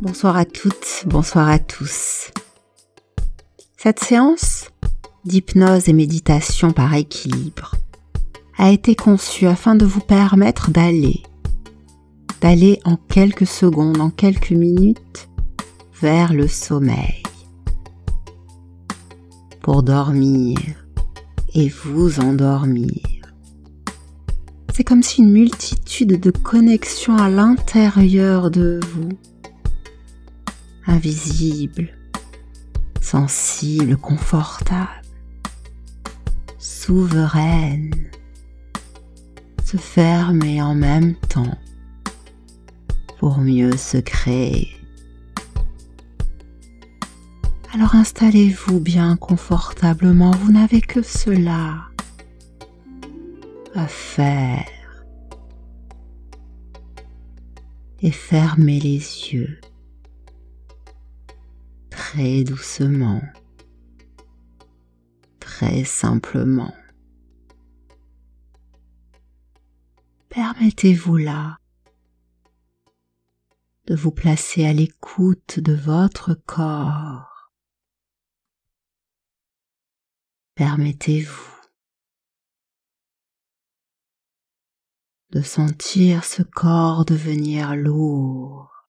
Bonsoir à toutes, bonsoir à tous. Cette séance d'hypnose et méditation par équilibre a été conçue afin de vous permettre d'aller, d'aller en quelques secondes, en quelques minutes vers le sommeil. Pour dormir et vous endormir. C'est comme si une multitude de connexions à l'intérieur de vous, invisibles, sensibles, confortables, souveraines, se ferment en même temps pour mieux se créer. Alors installez-vous bien confortablement, vous n'avez que cela à faire. Et fermez les yeux très doucement, très simplement. Permettez-vous là de vous placer à l'écoute de votre corps. Permettez-vous de sentir ce corps devenir lourd,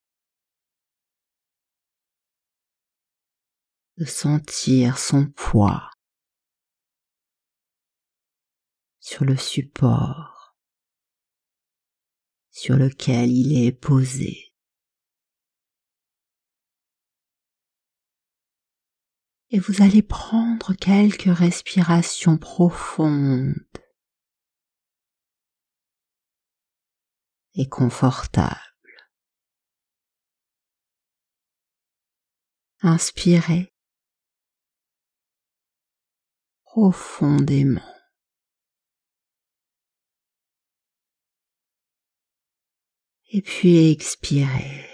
sentir son poids sur le support sur lequel il est posé. Et vous allez prendre quelques respirations profondes et confortable. Inspirez profondément. Et puis expirez.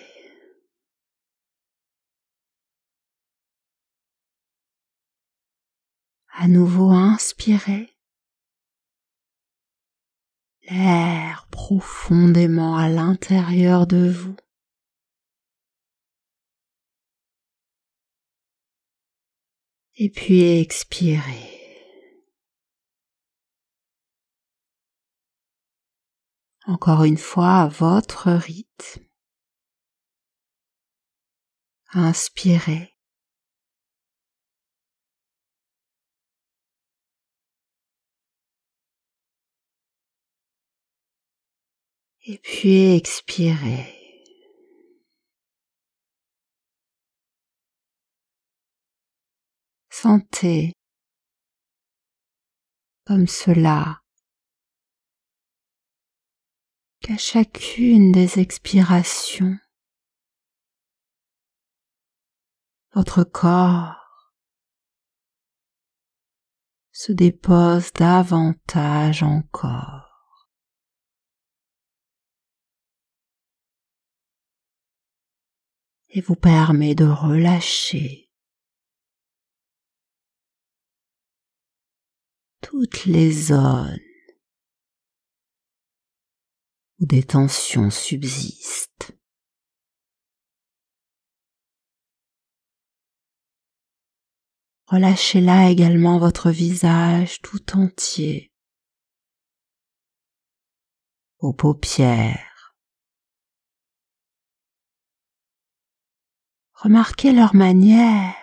À nouveau inspirez l'air profondément à l'intérieur de vous. Et puis expirez. Encore une fois à votre rythme. Inspirez. Et puis expirez. Sentez comme cela qu'à chacune des expirations, votre corps se dépose davantage encore. et vous permet de relâcher toutes les zones où des tensions subsistent. Relâchez là également votre visage tout entier, vos paupières, Remarquez leur manière,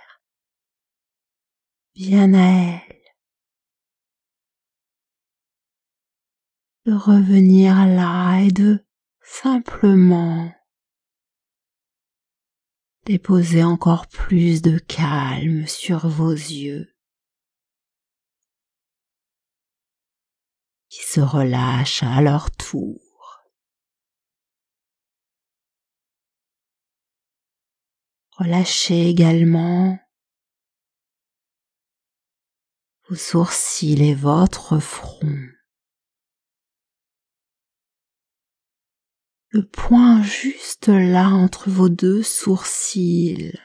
bien à de revenir là et de simplement déposer encore plus de calme sur vos yeux qui se relâchent à leur tour. Relâchez également vos sourcils et votre front. le point juste là entre vos deux sourcils.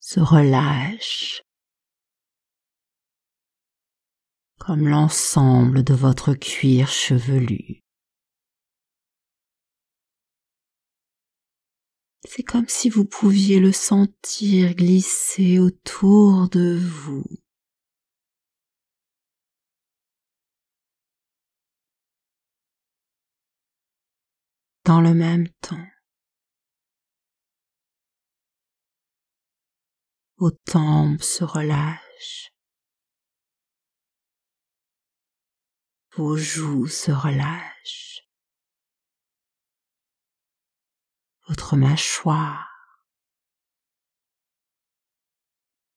se relâche comme l'ensemble de votre cuir chevelu. C'est comme si vous pouviez le sentir glisser autour de vous. Dans le même temps, vos tempes se relâchent, vos joues se relâchent, votre mâchoire,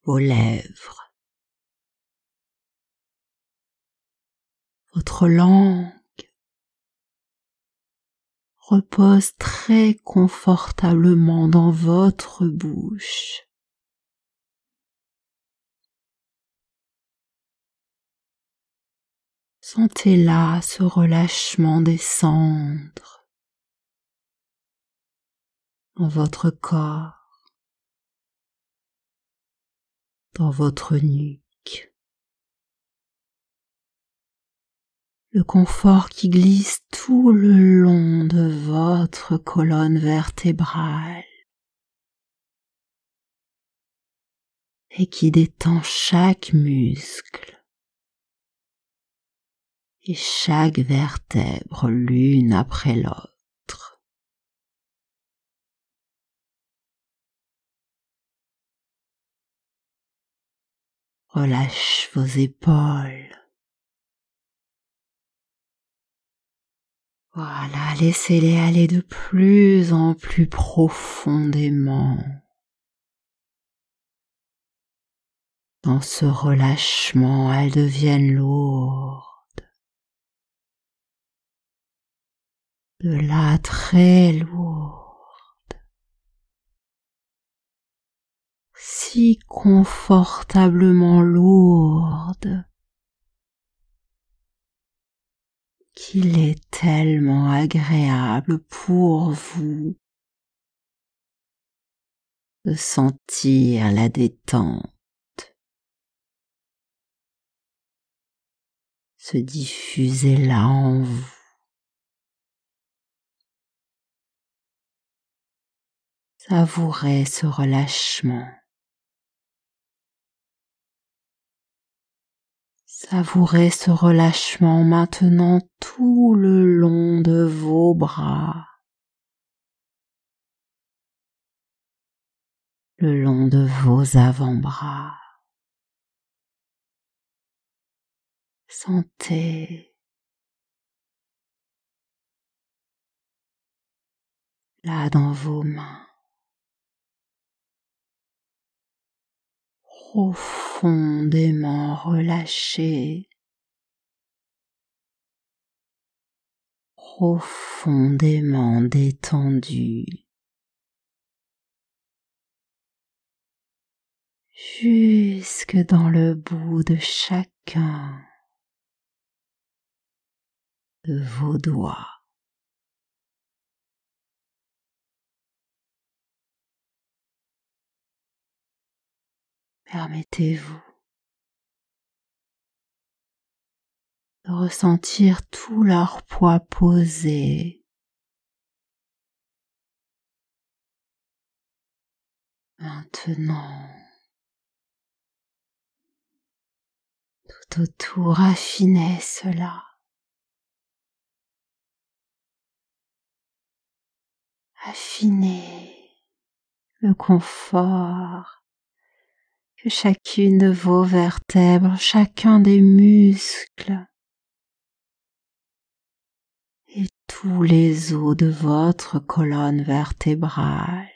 vos lèvres, votre langue repose très confortablement dans votre bouche. Sentez là ce relâchement descendre dans votre corps, dans votre nuque. Le confort qui glisse tout le long de votre colonne vertébrale et qui détend chaque muscle et chaque vertèbre l'une après l'autre. Relâche vos épaules. Voilà, laissez-les aller de plus en plus profondément. Dans ce relâchement, elles deviennent lourdes. de là très lourde, si confortablement lourde qu'il est tellement agréable pour vous de sentir la détente se diffuser là en vous. Savourez ce relâchement. Savourez ce relâchement maintenant tout le long de vos bras, le long de vos avant-bras. Sentez là dans vos mains. Profondément relâché, profondément détendu. jusque dans le bout de chacun de vos doigts. Permettez-vous de ressentir tout leur poids posé. Maintenant, tout autour, affinez cela. Affinez le confort chacune de vos vertèbres, chacun des muscles et tous les os de votre colonne vertébrale.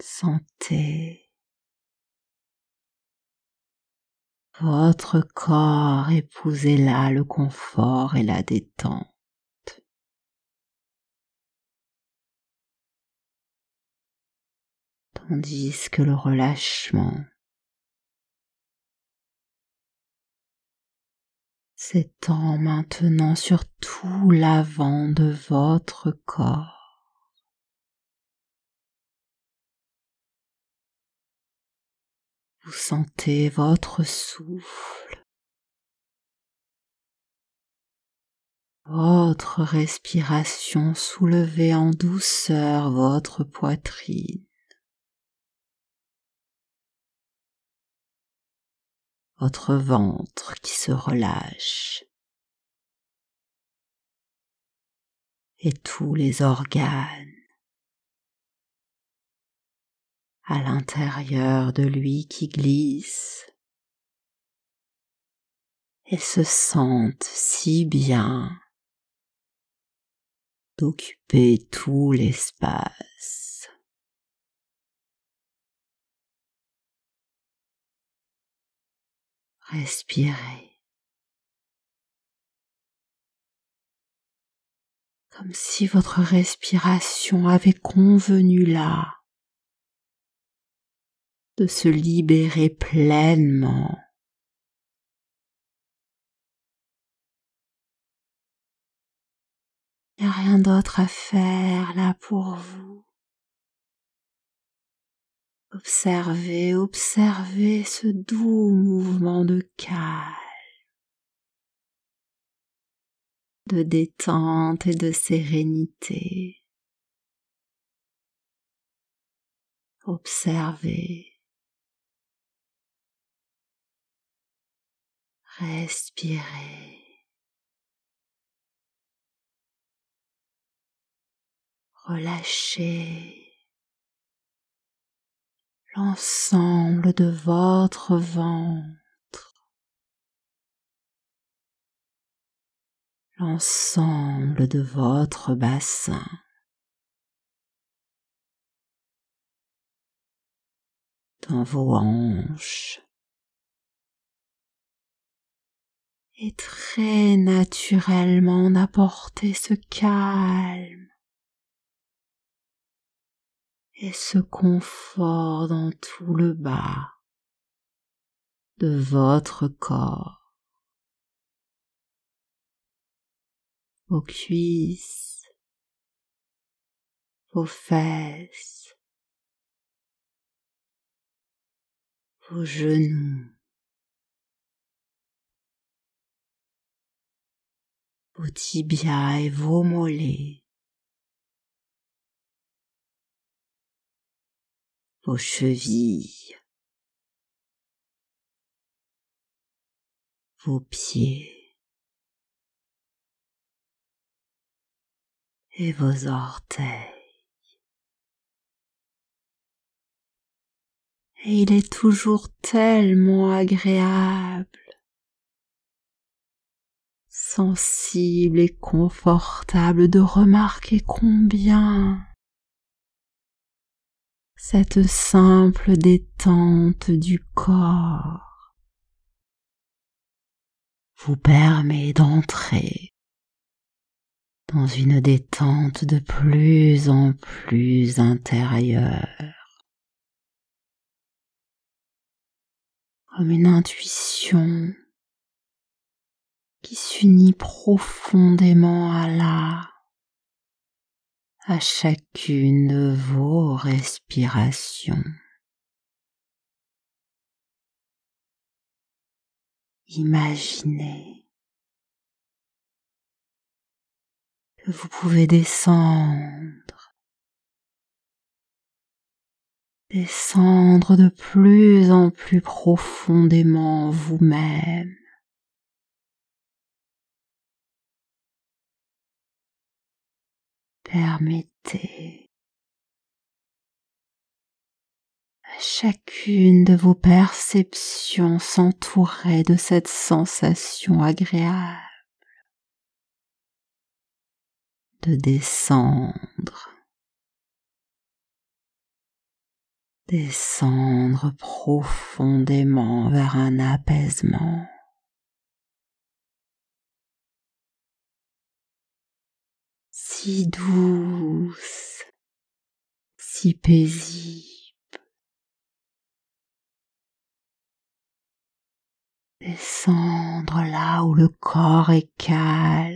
Sentez votre corps épouser là le confort et la détente. Tandis que le relâchement s'étend maintenant sur tout l'avant de votre corps. Vous sentez votre souffle, votre respiration soulevez en douceur votre poitrine. Votre ventre qui se relâche. Et tous les organes à l'intérieur de lui qui glisse et se sentent si bien d'occuper tout l'espace. Respirez. Comme si votre respiration avait convenu là de se libérer pleinement Il n'y a rien d'autre à faire là pour vous. Observez, observez ce doux mouvement de calme, de détente et de sérénité. Observez. Respirez. relâchez l'ensemble de votre ventre, l'ensemble de votre bassin. dans vos hanches et très naturellement d'apporter ce calme et ce confort dans tout le bas de votre corps, vos cuisses, vos fesses, vos genoux, vos tibias et vos mollets. Vos chevilles, vos pieds. Et vos orteils. Et il est toujours tellement agréable, sensible et confortable de remarquer combien cette simple détente du corps. Vous permet d'entrer dans une détente de plus en plus intérieure, comme une intuition qui s'unit profondément à la à chacune de vos respirations. Imaginez que vous pouvez descendre, descendre de plus en plus profondément vous-même Permettez à chacune de vos perceptions s'entourer de cette sensation agréable de descendre, descendre profondément vers un apaisement. Si douce, si paisible. Descendre là où le corps est calme,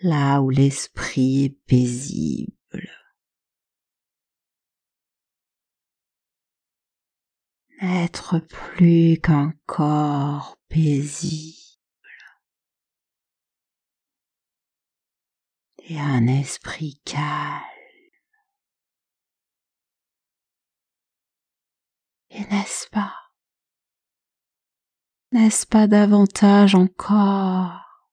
là où l'esprit est paisible. N'être plus qu'un corps paisible et un esprit calme. Et n'est-ce pas? N'est-ce pas davantage encore?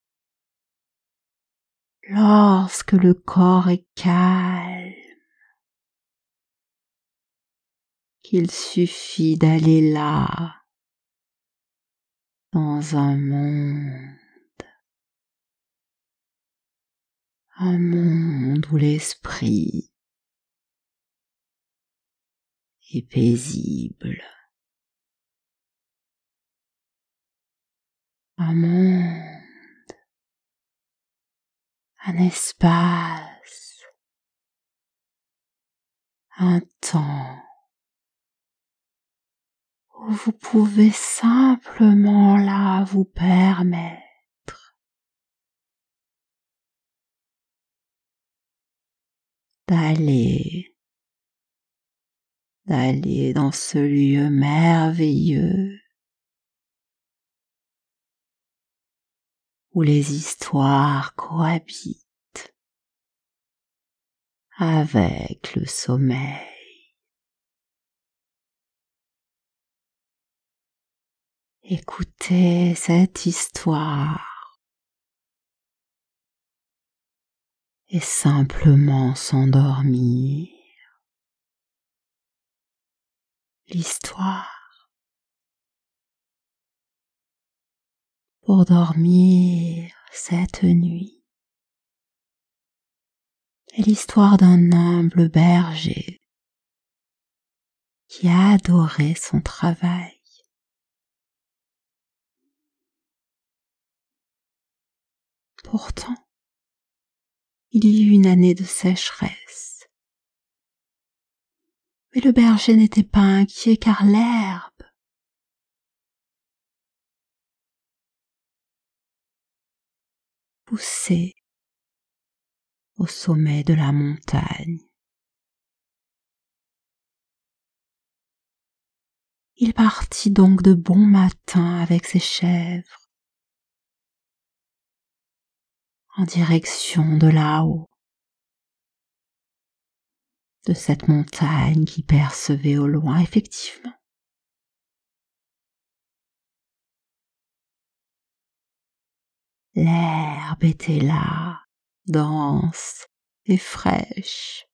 Lorsque le corps est calme qu'il suffit d'aller là dans un monde un monde où l'esprit est paisible. Un monde, un espace, un temps où vous pouvez simplement là vous permettre d'aller, d'aller dans ce lieu merveilleux où les histoires cohabitent avec le sommeil. Écoutez cette histoire et simplement s'endormir. L'histoire pour dormir cette nuit est l'histoire d'un humble berger qui a adoré son travail. Pourtant, il y eut une année de sécheresse. Mais le berger n'était pas inquiet car l'herbe poussait au sommet de la montagne. Il partit donc de bon matin avec ses chèvres en direction de là-haut, de cette montagne qui percevait au loin effectivement. L'herbe était là, dense et fraîche.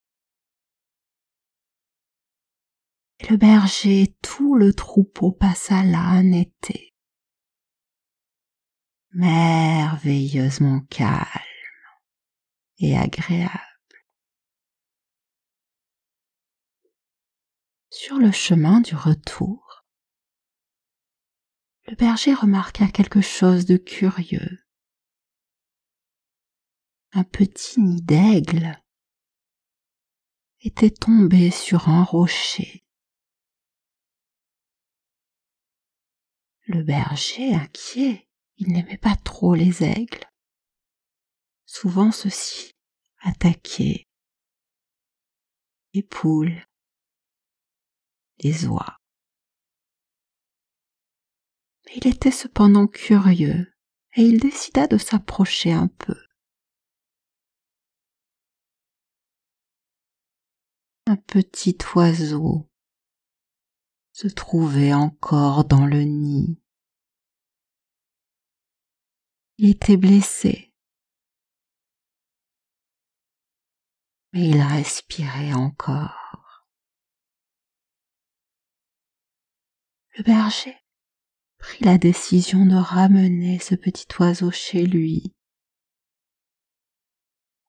Et le berger et tout le troupeau passa là un été merveilleusement calme et agréable. Sur le chemin du retour, le berger remarqua quelque chose de curieux. Un petit nid d'aigle était tombé sur un rocher. Le berger, inquiet, il n'aimait pas trop les aigles. Souvent ceux-ci attaquaient les poules, les oies. Mais il était cependant curieux et il décida de s'approcher un peu. Un petit oiseau se trouvait encore dans le nid. Il était blessé. Mais il respirait encore. Le berger prit la décision de ramener ce petit oiseau chez lui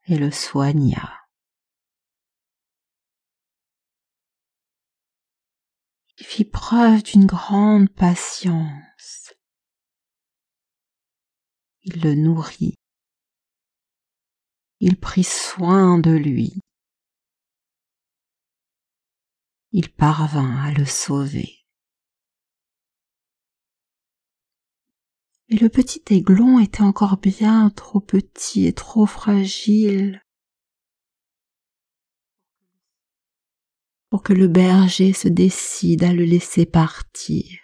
et le soigna. Il fit preuve d'une grande patience il le nourrit, il prit soin de lui, il parvint à le sauver. Mais le petit aiglon était encore bien trop petit et trop fragile pour que le berger se décide à le laisser partir.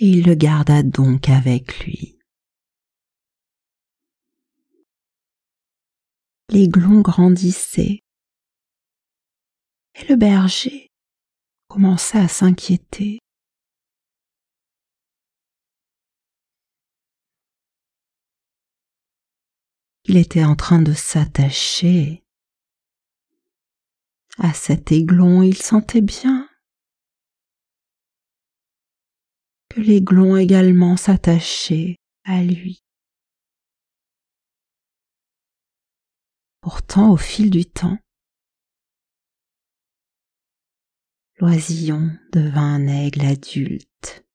Et il le garda donc avec lui. L'aiglon grandissait et le berger commença à s'inquiéter. Il était en train de s'attacher à cet aiglon, il sentait bien que l'aiglon également s'attachait à lui. Pourtant, au fil du temps, l'oisillon devint un aigle adulte.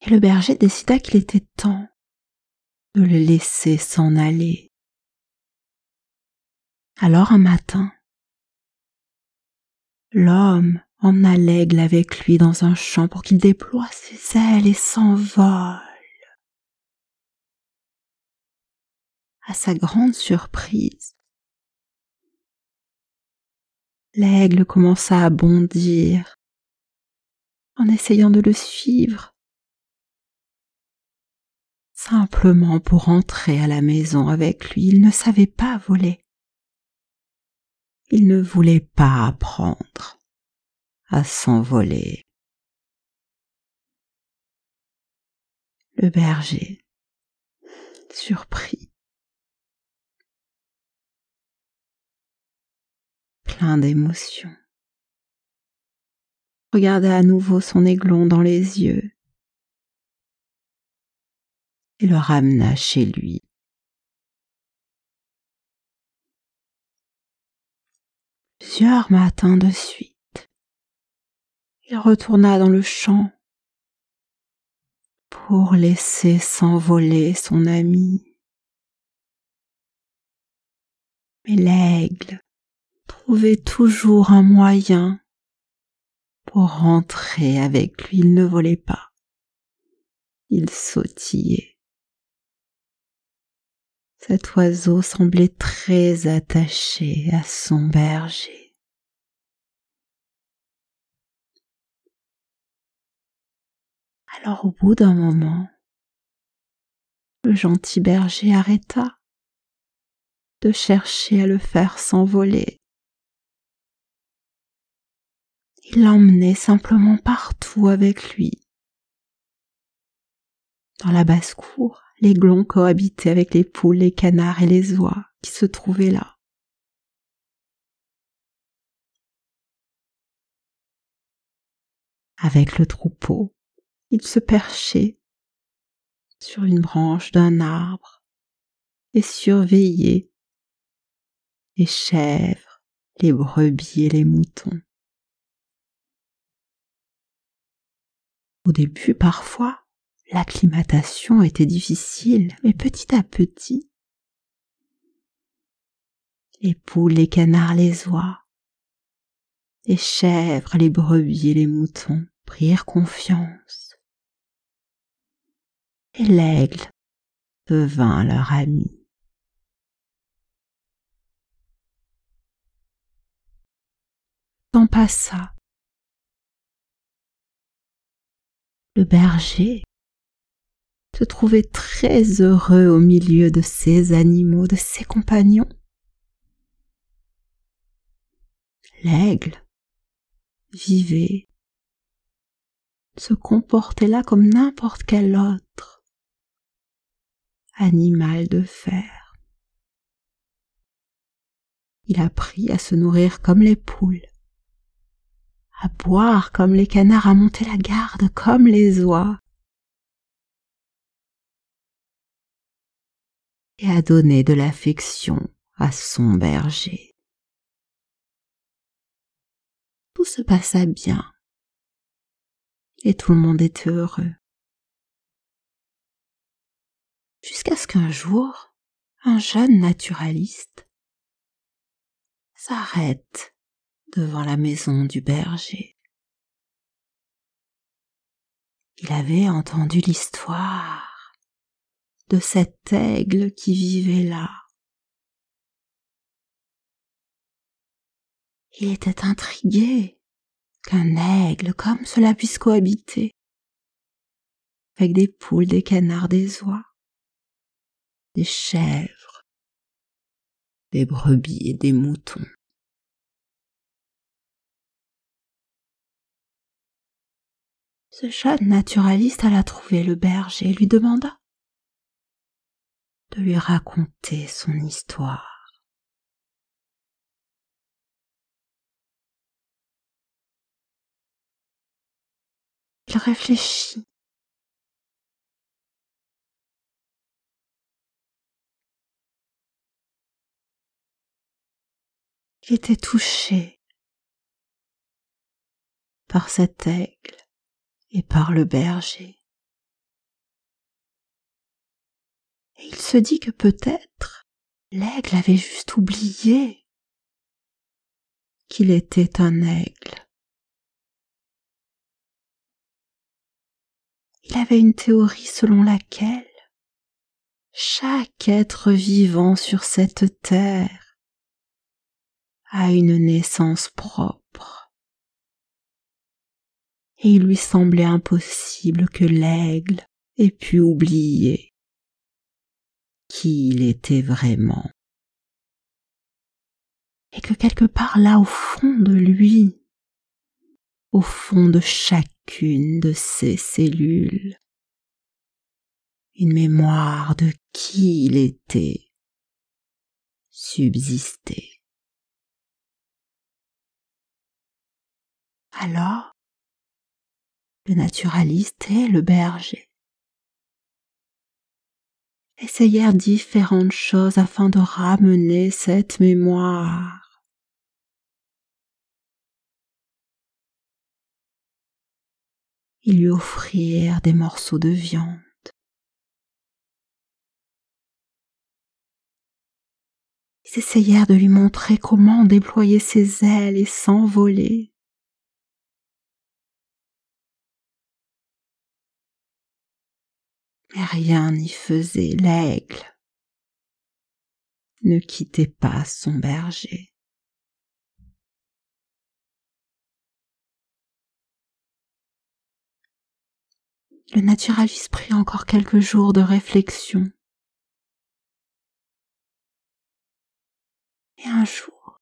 Et le berger décida qu'il était temps de le laisser s'en aller. Alors un matin, l'homme emmena l'aigle avec lui dans un champ pour qu'il déploie ses ailes et s'envole. À sa grande surprise, l'aigle commença à bondir en essayant de le suivre, simplement pour entrer à la maison avec lui. Il ne savait pas voler il ne voulait pas apprendre à s'envoler. Le berger, surpris, plein d'émotions, regarda à nouveau son aiglon dans les yeux et le ramena chez lui plusieurs matins de suite. Il retourna dans le champ pour laisser s'envoler son ami. Mais l'aigle trouvait toujours un moyen pour rentrer avec lui. Il ne volait pas. Il sautillait. Cet oiseau semblait très attaché à son berger. Alors au bout d'un moment, le gentil berger arrêta de chercher à le faire s'envoler. Il l'emmenait simplement partout avec lui. Dans la basse-cour, l'aiglon cohabitait avec les poules, les canards et les oies qui se trouvaient là. Avec le troupeau, il se perchait sur une branche d'un arbre et surveillait les chèvres, les brebis et les moutons. Au début, parfois, L'acclimatation était difficile, mais petit à petit, les poules, les canards, les oies, les chèvres, les brebis et les moutons prirent confiance. Et l'aigle devint leur ami. Temps passa. Le berger se trouvait très heureux au milieu de ses animaux, de ses compagnons. L'aigle vivait, se comportait là comme n'importe quel autre animal de fer. Il apprit à se nourrir comme les poules, à boire comme les canards, à monter la garde comme les oies, et à donner de l'affection à son berger. Tout se passa bien et tout le monde était heureux. Jusqu'à ce qu'un jour, un jeune naturaliste s'arrête devant la maison du berger. Il avait entendu l'histoire de cet aigle qui vivait là. Il était intrigué qu'un aigle comme cela puisse cohabiter avec des poules, des canards, des oies, des chèvres, des brebis et des moutons. Ce jeune naturaliste alla trouver le berger et lui demanda de lui raconter son histoire. Il réfléchit. Il était touché par cet aigle et par le berger. Et il se dit que peut-être l'aigle avait juste oublié qu'il était un aigle. Il avait une théorie selon laquelle chaque être vivant sur cette terre a une naissance propre et il lui semblait impossible que l'aigle ait pu oublier qui il était vraiment. Et que quelque part là au fond de lui, au fond de chacune de ses cellules, une mémoire de qui il était subsistait. Alors, le naturaliste et le berger essayèrent différentes choses afin de ramener cette mémoire. Ils lui offrirent des morceaux de viande. Ils essayèrent de lui montrer comment déployer ses ailes et s'envoler. Mais rien n'y faisait. L'aigle ne quittait pas son berger. Le naturaliste prit encore quelques jours de réflexion. Et un jour,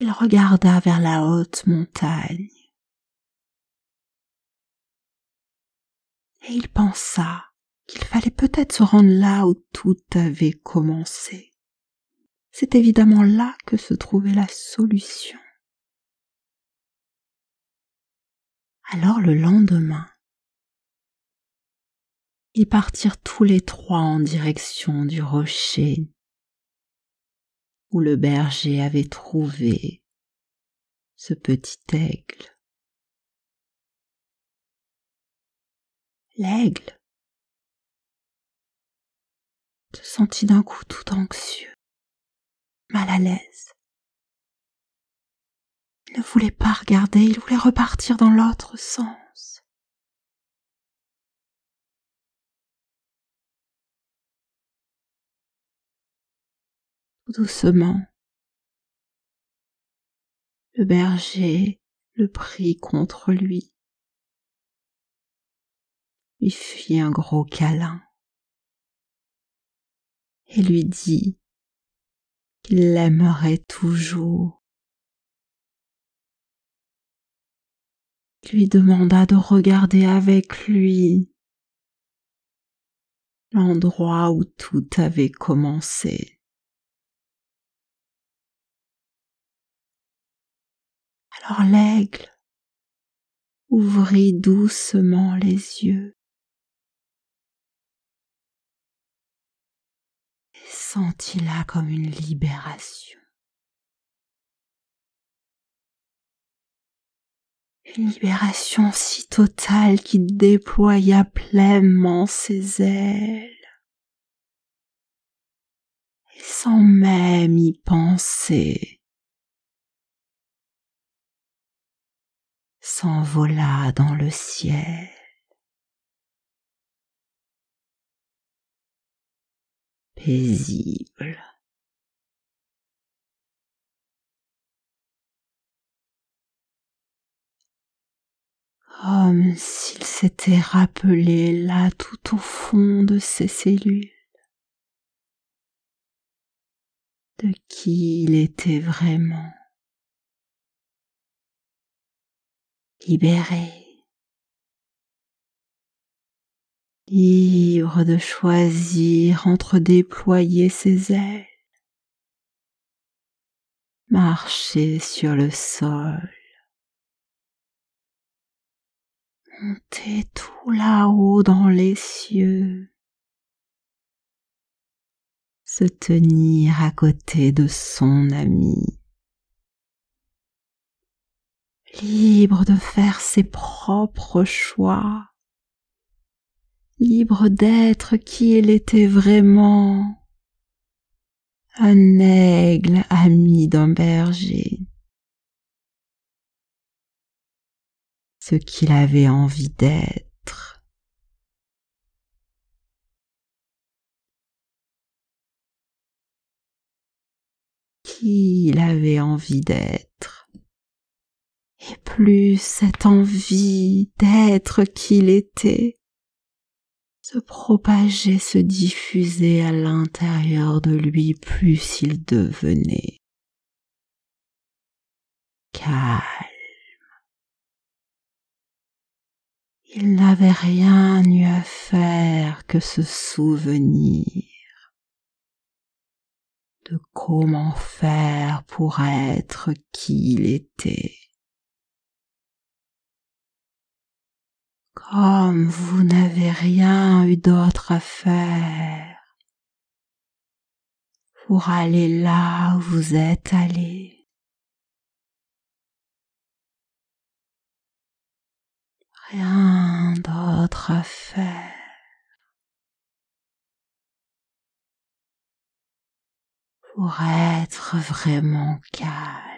il regarda vers la haute montagne. Et il pensa qu'il fallait peut-être se rendre là où tout avait commencé. C'est évidemment là que se trouvait la solution. Alors le lendemain, ils partirent tous les trois en direction du rocher où le berger avait trouvé ce petit aigle. L'aigle se sentit d'un coup tout anxieux, mal à l'aise. Il ne voulait pas regarder, il voulait repartir dans l'autre sens. Tout doucement, le berger le prit contre lui lui fit un gros câlin et lui dit qu'il l'aimerait toujours. Lui demanda de regarder avec lui l'endroit où tout avait commencé. Alors l'aigle ouvrit doucement les yeux sentit là comme une libération. Une libération si totale qu'il déploya pleinement ses ailes. Et sans même y penser, s'envola dans le ciel. Comme oh, s'il s'était rappelé là tout au fond de ses cellules de qui il était vraiment. Libéré. Libre de choisir entre déployer ses ailes, marcher sur le sol, monter tout là-haut dans les cieux, se tenir à côté de son ami, libre de faire ses propres choix, libre d'être qui il était vraiment, un aigle ami d'un berger. ce qu'il avait envie d'être. Qui il avait envie d'être. Et plus cette envie d'être qu'il était se propageait, se diffusait à l'intérieur de lui, plus il devenait calme Il n'avait rien eu à faire que se souvenir de comment faire pour être qui il était. Comme vous n'avez rien eu d'autre à faire pour aller là où vous êtes allé. rien d'autre à faire. pour être vraiment calme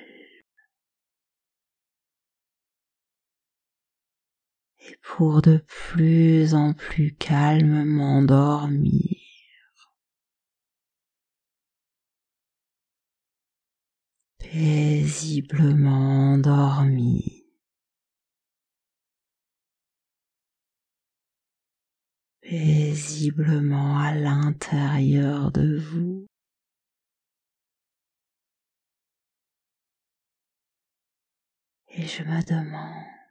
et pour de plus en plus calmement dormir. paisiblement dormir. paisiblement à l'intérieur de vous. Et je me demande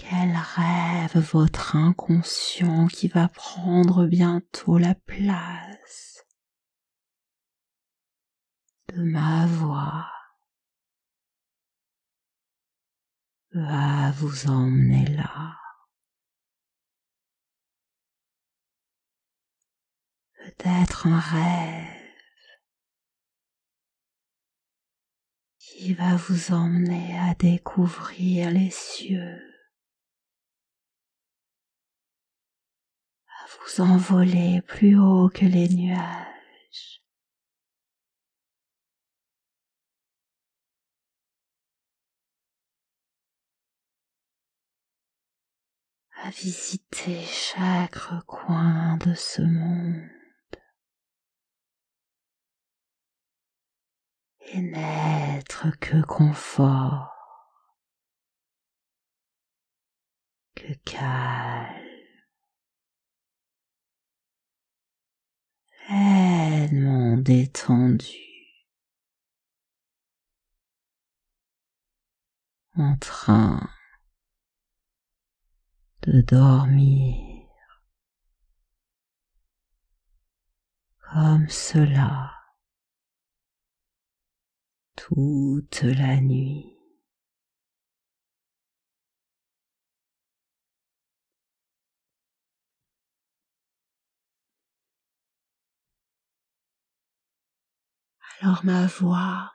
quel rêve votre inconscient qui va prendre bientôt la place de ma voix va vous emmener là. peut-être un rêve qui va vous emmener à découvrir les cieux, vous envoler plus haut que les nuages. à visiter chaque coin de ce monde. et n'être que confort, que calme, pleinement détendu, en train de dormir. Comme cela. Toute la nuit. Alors ma voix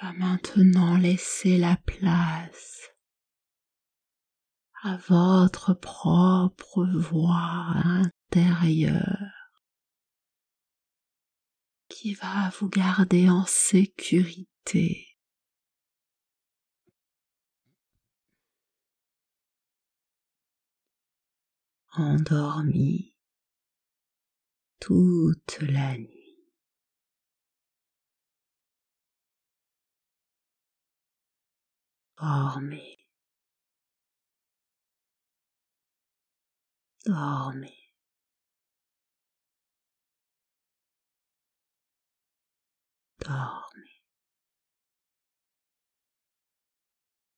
va maintenant laisser la place à votre propre voix intérieure qui va vous garder en sécurité. endormi toute la nuit. Dormez. Dormez. Dormez.